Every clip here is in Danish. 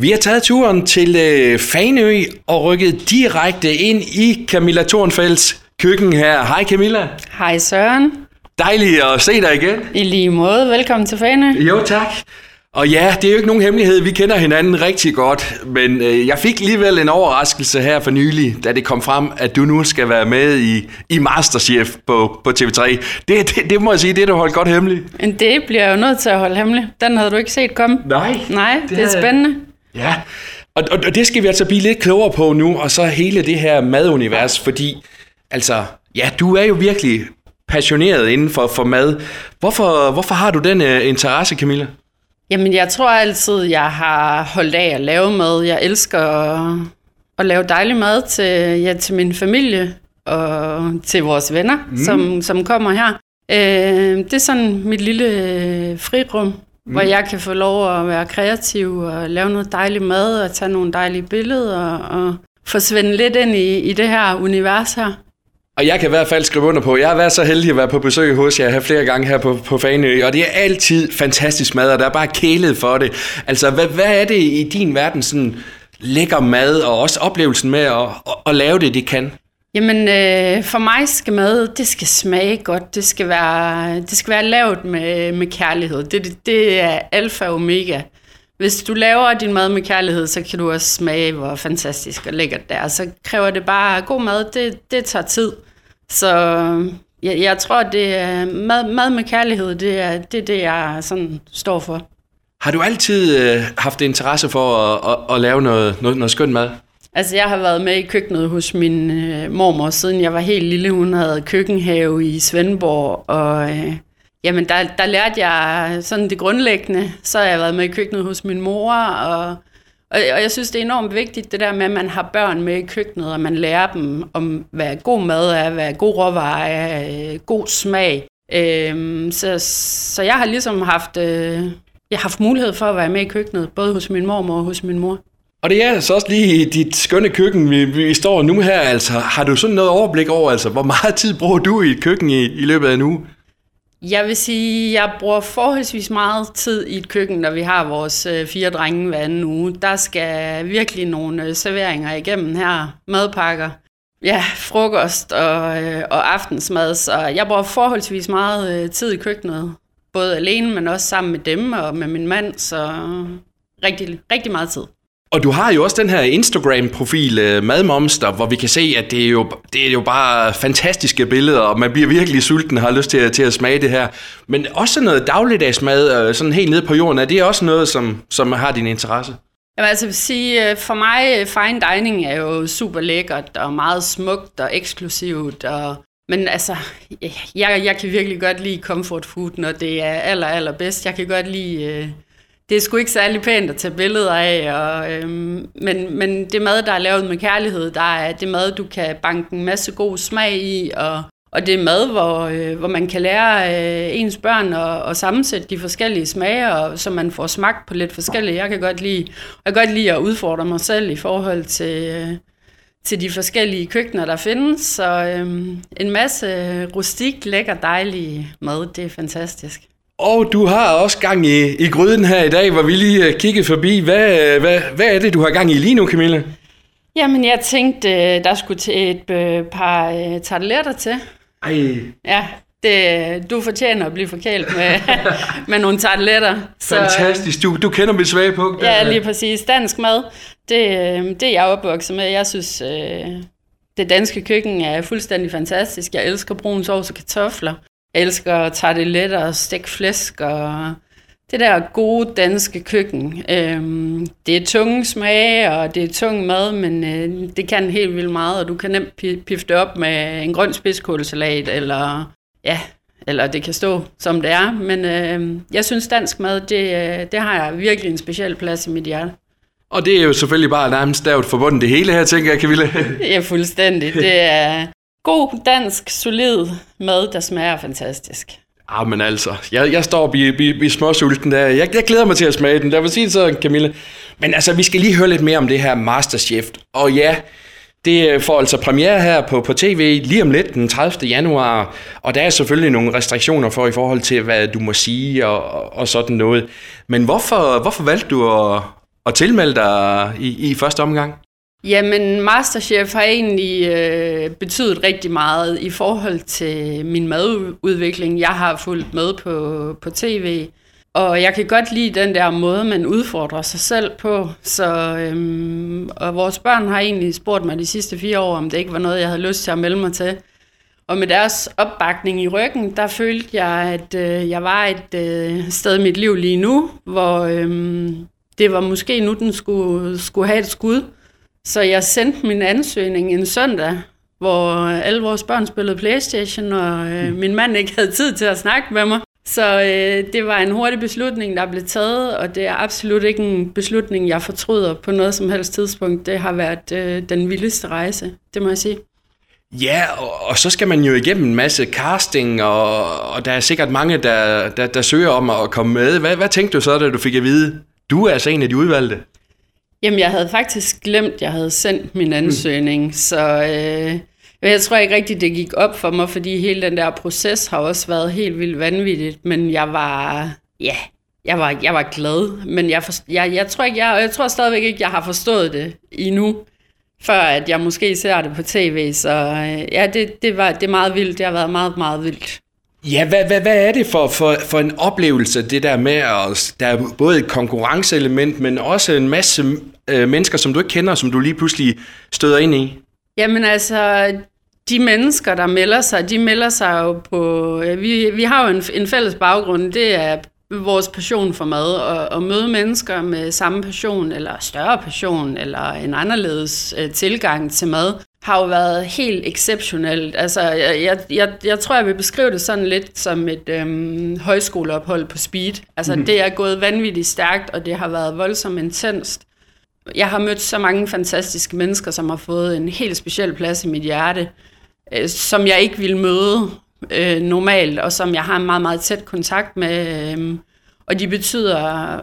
Vi har taget turen til øh, Fanø og rykket direkte ind i Camilla Thornfelds køkken her. Hej Camilla. Hej Søren. Dejligt at se dig igen. I lige måde. Velkommen til Fanø. Jo, tak. Og ja, det er jo ikke nogen hemmelighed, vi kender hinanden rigtig godt, men øh, jeg fik alligevel en overraskelse her for nylig, da det kom frem, at du nu skal være med i, i Masterchef på, på TV3. Det, det, det må jeg sige, det er du holdt godt hemmeligt. Men det bliver jeg jo nødt til at holde hemmeligt. Den havde du ikke set komme. Nej. Nej, det, det er spændende. Ja, og, og, og det skal vi altså blive lidt klogere på nu, og så hele det her madunivers, fordi, altså, ja, du er jo virkelig passioneret inden for, for mad. Hvorfor, hvorfor har du den uh, interesse, Camilla? Jamen, jeg tror altid, jeg har holdt af at lave mad. Jeg elsker at, at lave dejlig mad til, ja, til min familie og til vores venner, mm. som, som kommer her. Øh, det er sådan mit lille øh, frirum, mm. hvor jeg kan få lov at være kreativ og lave noget dejlig mad og tage nogle dejlige billeder og forsvinde lidt ind i, i det her univers her. Og jeg kan i hvert fald skrive under på, jeg har været så heldig at være på besøg hos jer her flere gange her på, på Fanø, og det er altid fantastisk mad, og der er bare kælet for det. Altså, hvad, hvad er det i din verden, sådan lækker mad, og også oplevelsen med at, at, at lave det, det kan? Jamen, øh, for mig skal mad, det skal smage godt. Det skal være, det skal være lavet med, med kærlighed. Det, det, det er alfa og omega. Hvis du laver din mad med kærlighed, så kan du også smage, hvor fantastisk og lækkert det er. Så kræver det bare god mad. Det, det tager tid. Så jeg, jeg tror, det er mad, mad med kærlighed, det er, det er det, jeg sådan står for. Har du altid øh, haft interesse for at, at, at lave noget, noget, noget skønt mad? Altså, jeg har været med i køkkenet hos min øh, mormor, siden jeg var helt lille. Hun havde køkkenhave i Svendborg, og øh, jamen, der, der lærte jeg sådan det grundlæggende. Så har jeg været med i køkkenet hos min mor, og, og, og jeg synes, det er enormt vigtigt, det der med, at man har børn med i køkkenet, og man lærer dem om, hvad god mad er, hvad god råvarer er, øh, god smag. Øh, så, så jeg har ligesom haft, øh, jeg har haft mulighed for at være med i køkkenet, både hos min mormor og hos min mor. Og det er altså også lige i dit skønne køkken, vi, vi står nu her. Altså, har du sådan noget overblik over, altså, hvor meget tid bruger du i et køkken i, i løbet af en uge? Jeg vil sige, jeg bruger forholdsvis meget tid i et køkken, når vi har vores øh, fire drenge hver anden uge. Der skal virkelig nogle øh, serveringer igennem her. Madpakker, ja, frokost og, øh, og aftensmad. Så jeg bruger forholdsvis meget øh, tid i køkkenet. Både alene, men også sammen med dem og med min mand. Så rigtig, rigtig meget tid. Og du har jo også den her Instagram-profil, øh, Madmonster, hvor vi kan se, at det er, jo, det er jo bare fantastiske billeder, og man bliver virkelig sulten og har lyst til, at- til at smage det her. Men også noget dagligdagsmad, øh, sådan helt nede på jorden, er det også noget, som, som har din interesse? Jamen altså, jeg vil sige, øh, for mig, fine dining er jo super lækkert og meget smukt og eksklusivt. Og, men altså, jeg, jeg kan virkelig godt lide comfort food, når det er aller, aller bedst. Jeg kan godt lide... Det er sgu ikke særlig pænt at tage billeder af, og, øhm, men, men det mad, der er lavet med kærlighed, der er det mad, du kan banke en masse god smag i, og, og det er mad, hvor, øh, hvor man kan lære øh, ens børn at, at sammensætte de forskellige smager, og, så man får smagt på lidt forskellige. Jeg kan godt lide, jeg kan godt lide at udfordre mig selv i forhold til, øh, til de forskellige køkkener, der findes. Så øh, en masse rustik, lækker, dejlig mad, det er fantastisk. Og du har også gang i, i gryden her i dag, hvor vi lige øh, kiggede forbi. Hvad, øh, hvad, hvad er det, du har gang i lige nu, Camilla? Jamen, jeg tænkte, øh, der skulle til et par tarteletter til. Ej, Ja, det, du fortjener at blive forkælet med, med nogle tarteletter. fantastisk. Du, du kender mit svage punkt. Ja, lige præcis. Dansk mad, det, det er jeg opvokset med. Jeg synes, det danske køkken er fuldstændig fantastisk. Jeg elsker brun sovs og kartofler. Elsker tarteletter og stegt flæsk og det der gode danske køkken. Øhm, det er tunge smage, og det er tung mad, men øh, det kan helt vildt meget, og du kan nemt pi- pifte op med en grøn spidskålsalat, eller ja, eller det kan stå som det er. Men øh, jeg synes, dansk mad, det, øh, det har jeg virkelig en speciel plads i mit hjerte. Og det er jo selvfølgelig bare nærmest stavt forbundet det hele her, tænker jeg, Camilla. Er fuldstændig. Det er god, dansk, solid mad, der smager fantastisk. Ah, men altså, jeg, jeg står og bliver, bliver, småsulten der. Jeg, jeg glæder mig til at smage den. Jeg vil sige sådan, så, Camilla. Men altså, vi skal lige høre lidt mere om det her Masterchef. Og ja, det får altså premiere her på, på tv lige om lidt den 30. januar. Og der er selvfølgelig nogle restriktioner for i forhold til, hvad du må sige og, og sådan noget. Men hvorfor, hvorfor valgte du at, at tilmelde dig i, i første omgang? Jamen, Masterchef har egentlig øh, betydet rigtig meget i forhold til min madudvikling. Jeg har fulgt med på, på tv, og jeg kan godt lide den der måde, man udfordrer sig selv på. Så, øhm, og vores børn har egentlig spurgt mig de sidste fire år, om det ikke var noget, jeg havde lyst til at melde mig til. Og med deres opbakning i ryggen, der følte jeg, at øh, jeg var et øh, sted i mit liv lige nu, hvor øh, det var måske nu, den skulle, skulle have et skud. Så jeg sendte min ansøgning en søndag, hvor alle vores børn spillede Playstation, og øh, mm. min mand ikke havde tid til at snakke med mig. Så øh, det var en hurtig beslutning, der blev taget, og det er absolut ikke en beslutning, jeg fortryder på noget som helst tidspunkt. Det har været øh, den vildeste rejse, det må jeg sige. Ja, og, og så skal man jo igennem en masse casting, og, og der er sikkert mange, der, der, der søger om at komme med. Hvad, hvad tænkte du så, da du fik at vide, du er altså en af de udvalgte? Jamen, jeg havde faktisk glemt, at jeg havde sendt min ansøgning, mm. så øh, jeg tror ikke rigtigt, det gik op for mig, fordi hele den der proces har også været helt vildt vanvittigt, men jeg var, ja, jeg var, jeg var glad, men jeg, for, jeg, jeg, tror ikke, jeg, jeg tror stadigvæk ikke, jeg har forstået det endnu, før at jeg måske ser det på tv, så øh, ja, det, det, var, det er meget vildt, det har været meget, meget vildt. Ja, hvad, hvad, hvad er det for, for, for en oplevelse, det der med, at der er både et konkurrenceelement, men også en masse øh, mennesker, som du ikke kender, som du lige pludselig støder ind i? Jamen altså, de mennesker, der melder sig, de melder sig jo på... Øh, vi, vi har jo en, en fælles baggrund, det er vores passion for mad, og at møde mennesker med samme passion, eller større passion, eller en anderledes øh, tilgang til mad, har jo været helt exceptionelt. Altså, jeg, jeg, jeg, jeg tror, jeg vil beskrive det sådan lidt som et øhm, højskoleophold på speed. Altså, mm. det er gået vanvittigt stærkt, og det har været voldsomt intenst. Jeg har mødt så mange fantastiske mennesker, som har fået en helt speciel plads i mit hjerte, øh, som jeg ikke ville møde øh, normalt, og som jeg har en meget, meget tæt kontakt med. Øh, og de betyder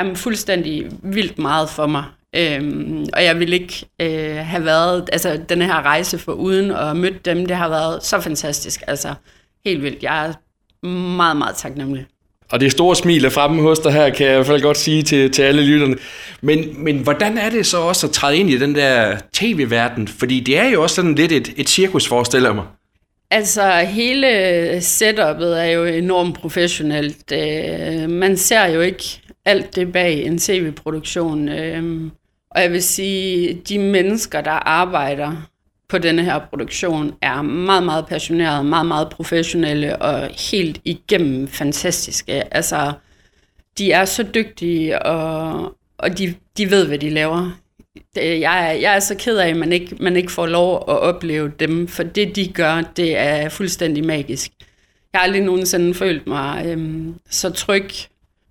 øh, fuldstændig vildt meget for mig. Øhm, og jeg vil ikke øh, have været, altså den her rejse for uden og mødt dem, det har været så fantastisk, altså helt vildt. Jeg er meget, meget taknemmelig. Og det er store smil fremme hos dig her, kan jeg i hvert fald godt sige til, til alle lytterne. Men, men hvordan er det så også at træde ind i den der tv-verden? Fordi det er jo også sådan lidt et, et cirkus, forestiller mig. Altså, hele setup'et er jo enormt professionelt. Øh, man ser jo ikke alt det bag en tv-produktion. Og jeg vil sige, de mennesker, der arbejder på denne her produktion, er meget, meget passionerede, meget, meget professionelle og helt igennem fantastiske. Altså, de er så dygtige, og, og de, de ved, hvad de laver. Det, jeg, er, jeg er så ked af, at man ikke, man ikke får lov at opleve dem, for det, de gør, det er fuldstændig magisk. Jeg har aldrig nogensinde følt mig øhm, så tryg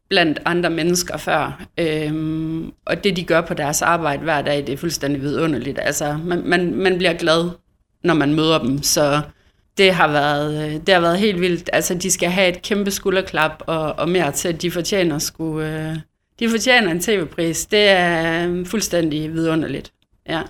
blandt andre mennesker før. Øhm, og det, de gør på deres arbejde hver dag, det er fuldstændig vidunderligt. Altså, man, man, man bliver glad, når man møder dem, så det har været, øh, det har været helt vildt. Altså, de skal have et kæmpe skulderklap og, og mere til, at de fortjener, skulle, øh, de fortjener en tv-pris. Det er øh, fuldstændig vidunderligt. Ja.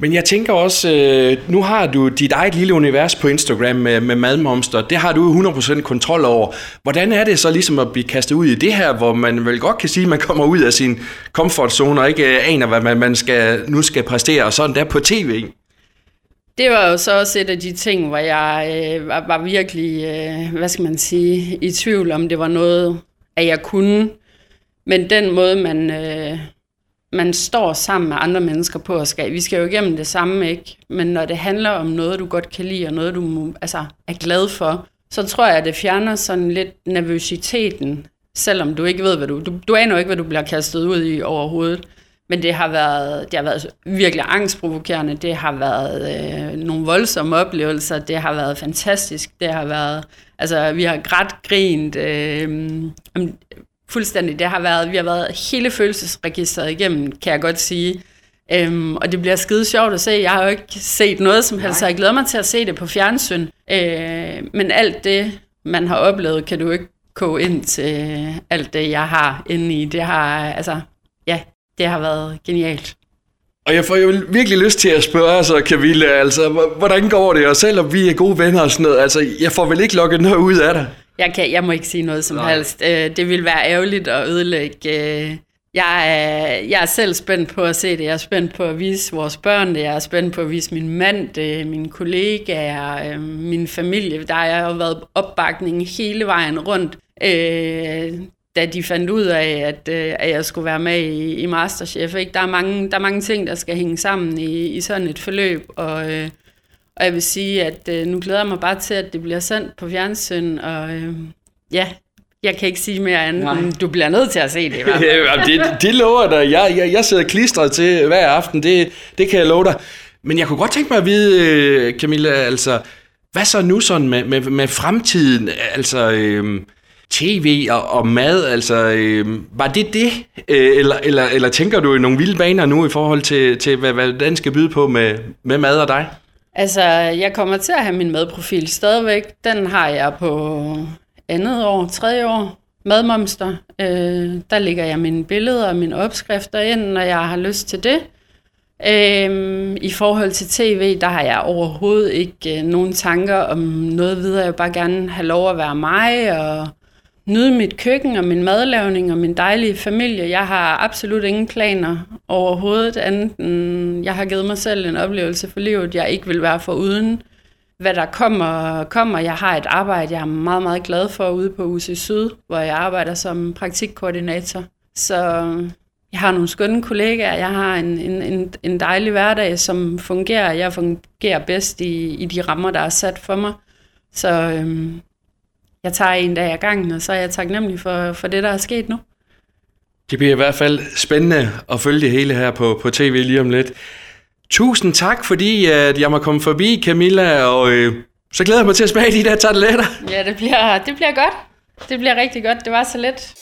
Men jeg tænker også, øh, nu har du dit eget lille univers på Instagram med, med madmonster. Det har du 100% kontrol over. Hvordan er det så ligesom at blive kastet ud i det her, hvor man vel godt kan sige, at man kommer ud af sin comfort zone og ikke øh, aner, hvad man, man skal, nu skal præstere, og sådan der på tv? Det var jo så også et af de ting, hvor jeg øh, var, var virkelig, øh, hvad skal man sige, i tvivl om det var noget, at jeg kunne. Men den måde, man... Øh, man står sammen med andre mennesker på at skal, vi skal jo igennem det samme, ikke? Men når det handler om noget, du godt kan lide, og noget, du altså, er glad for, så tror jeg, at det fjerner sådan lidt nervøsiteten, selvom du ikke ved, hvad du... Du, du aner jo ikke, hvad du bliver kastet ud i overhovedet. Men det har været, det har været virkelig angstprovokerende. Det har været øh, nogle voldsomme oplevelser. Det har været fantastisk. Det har været... Altså, vi har grædt, grint. Øh, Fuldstændig. Det har været, vi har været hele følelsesregisteret igennem, kan jeg godt sige. Øhm, og det bliver skide sjovt at se. Jeg har jo ikke set noget som helst, så jeg glæder mig til at se det på fjernsyn. Øh, men alt det, man har oplevet, kan du ikke gå ind til alt det, jeg har inde i. Det har, altså, ja, det har været genialt. Og jeg får jo virkelig lyst til at spørge, altså Camilla, altså, hvordan går det? Og selvom vi er gode venner og sådan noget, altså, jeg får vel ikke lukket noget ud af dig? Jeg, kan, jeg må ikke sige noget som Nej. helst. Øh, det vil være ærgerligt at ødelægge øh, Jeg er, jeg er selv spændt på at se det. Jeg er spændt på at vise vores børn det. Jeg er spændt på at vise min mand det, mine kollegaer, øh, min familie. Der har jo været opbakning hele vejen rundt. Øh, da de fandt ud af, at, øh, at jeg skulle være med i, i Masterchef. Ikke? Der, er mange, der er mange ting, der skal hænge sammen i, i sådan et forløb, og, øh, og jeg vil sige, at øh, nu glæder jeg mig bare til, at det bliver sendt på fjernsyn, og øh, ja, jeg kan ikke sige mere andet, Nej. du bliver nødt til at se det ja, det, det lover dig. Jeg, jeg, jeg sidder klistret til hver aften, det, det kan jeg love dig. Men jeg kunne godt tænke mig at vide, Camilla, altså, hvad så nu sådan med, med, med fremtiden? Altså, øh, tv og, og mad, altså, øh, var det det? Øh, eller, eller, eller tænker du i nogle vilde baner nu i forhold til, til hvad, hvad den skal byde på med, med mad og dig? Altså, jeg kommer til at have min madprofil stadigvæk. Den har jeg på andet år, tredje år. Madmomster. Øh, der ligger jeg mine billeder og mine opskrifter ind, når jeg har lyst til det. Øhm, I forhold til tv, der har jeg overhovedet ikke øh, nogen tanker om noget videre. Jeg vil bare gerne have lov at være mig og nyde mit køkken og min madlavning og min dejlige familie. Jeg har absolut ingen planer overhovedet, andet end jeg har givet mig selv en oplevelse for livet, jeg ikke vil være for uden. Hvad der kommer, kommer. Jeg har et arbejde, jeg er meget, meget glad for ude på UC Syd, hvor jeg arbejder som praktikkoordinator. Så jeg har nogle skønne kollegaer, jeg har en, en, en, en dejlig hverdag, som fungerer. Jeg fungerer bedst i, i de rammer, der er sat for mig. Så øhm, jeg tager en dag ad gangen, og så er jeg taknemmelig for, for det, der er sket nu. Det bliver i hvert fald spændende at følge det hele her på, på tv lige om lidt. Tusind tak, fordi at jeg må komme forbi, Camilla, og øh, så glæder jeg mig til at smage de der tarteletter. Ja, det bliver, det bliver godt. Det bliver rigtig godt. Det var så let.